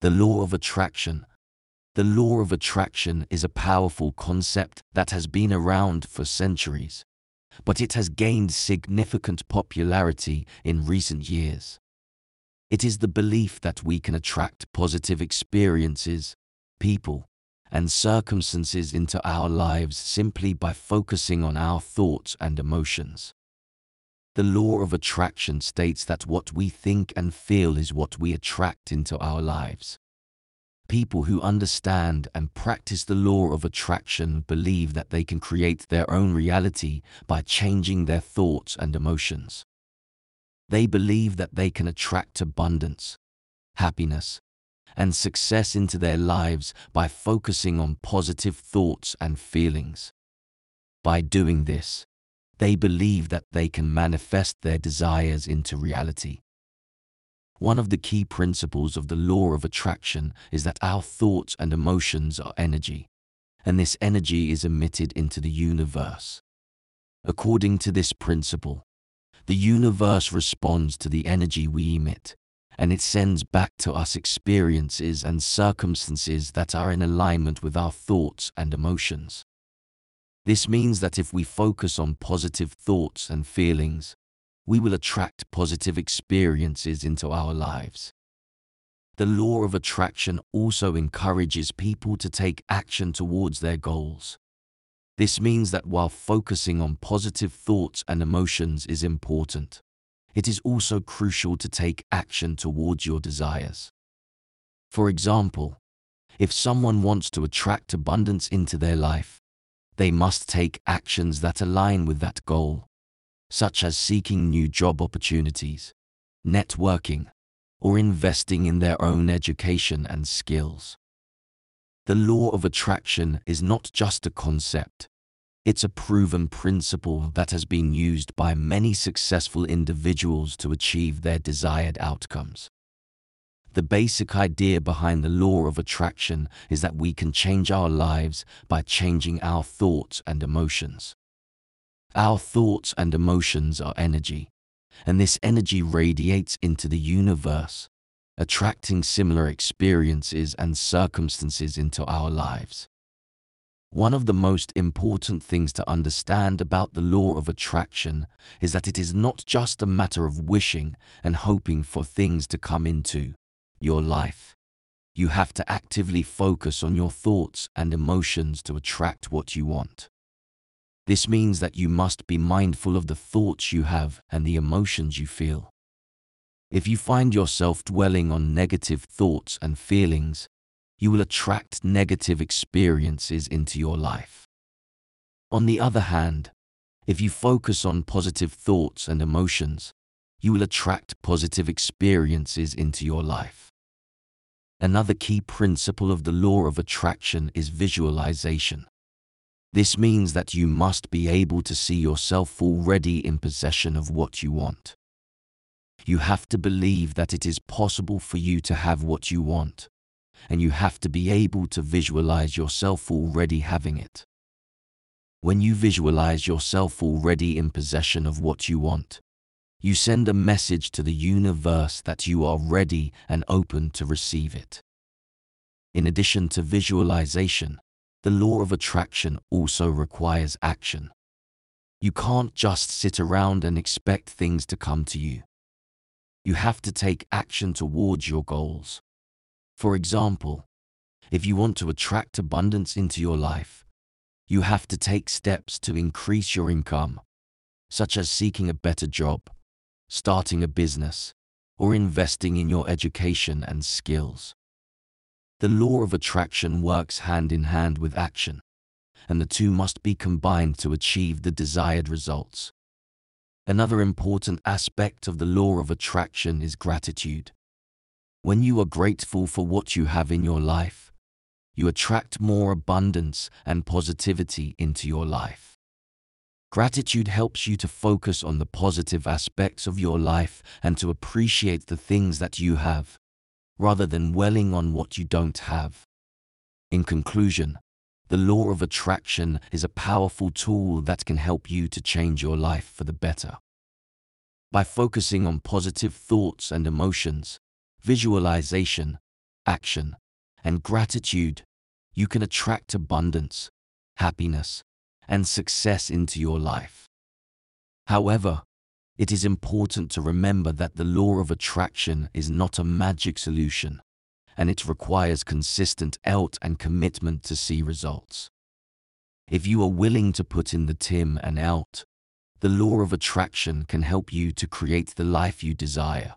The law of attraction. The law of attraction is a powerful concept that has been around for centuries, but it has gained significant popularity in recent years. It is the belief that we can attract positive experiences, people, and circumstances into our lives simply by focusing on our thoughts and emotions. The law of attraction states that what we think and feel is what we attract into our lives. People who understand and practice the law of attraction believe that they can create their own reality by changing their thoughts and emotions. They believe that they can attract abundance, happiness, and success into their lives by focusing on positive thoughts and feelings. By doing this, they believe that they can manifest their desires into reality. One of the key principles of the law of attraction is that our thoughts and emotions are energy, and this energy is emitted into the universe. According to this principle, the universe responds to the energy we emit, and it sends back to us experiences and circumstances that are in alignment with our thoughts and emotions. This means that if we focus on positive thoughts and feelings, we will attract positive experiences into our lives. The law of attraction also encourages people to take action towards their goals. This means that while focusing on positive thoughts and emotions is important, it is also crucial to take action towards your desires. For example, if someone wants to attract abundance into their life, they must take actions that align with that goal, such as seeking new job opportunities, networking, or investing in their own education and skills. The law of attraction is not just a concept, it's a proven principle that has been used by many successful individuals to achieve their desired outcomes. The basic idea behind the law of attraction is that we can change our lives by changing our thoughts and emotions. Our thoughts and emotions are energy, and this energy radiates into the universe, attracting similar experiences and circumstances into our lives. One of the most important things to understand about the law of attraction is that it is not just a matter of wishing and hoping for things to come into your life. You have to actively focus on your thoughts and emotions to attract what you want. This means that you must be mindful of the thoughts you have and the emotions you feel. If you find yourself dwelling on negative thoughts and feelings, you will attract negative experiences into your life. On the other hand, if you focus on positive thoughts and emotions, you will attract positive experiences into your life. Another key principle of the law of attraction is visualization. This means that you must be able to see yourself already in possession of what you want. You have to believe that it is possible for you to have what you want and you have to be able to visualize yourself already having it. When you visualize yourself already in possession of what you want, you send a message to the universe that you are ready and open to receive it. In addition to visualization, the law of attraction also requires action. You can't just sit around and expect things to come to you. You have to take action towards your goals. For example, if you want to attract abundance into your life, you have to take steps to increase your income, such as seeking a better job, starting a business, or investing in your education and skills. The law of attraction works hand in hand with action, and the two must be combined to achieve the desired results. Another important aspect of the law of attraction is gratitude. When you are grateful for what you have in your life, you attract more abundance and positivity into your life. Gratitude helps you to focus on the positive aspects of your life and to appreciate the things that you have, rather than dwelling on what you don't have. In conclusion, the law of attraction is a powerful tool that can help you to change your life for the better. By focusing on positive thoughts and emotions, visualization, action, and gratitude, you can attract abundance, happiness, and success into your life. However, it is important to remember that the law of attraction is not a magic solution, and it requires consistent effort and commitment to see results. If you are willing to put in the tim and out, the law of attraction can help you to create the life you desire.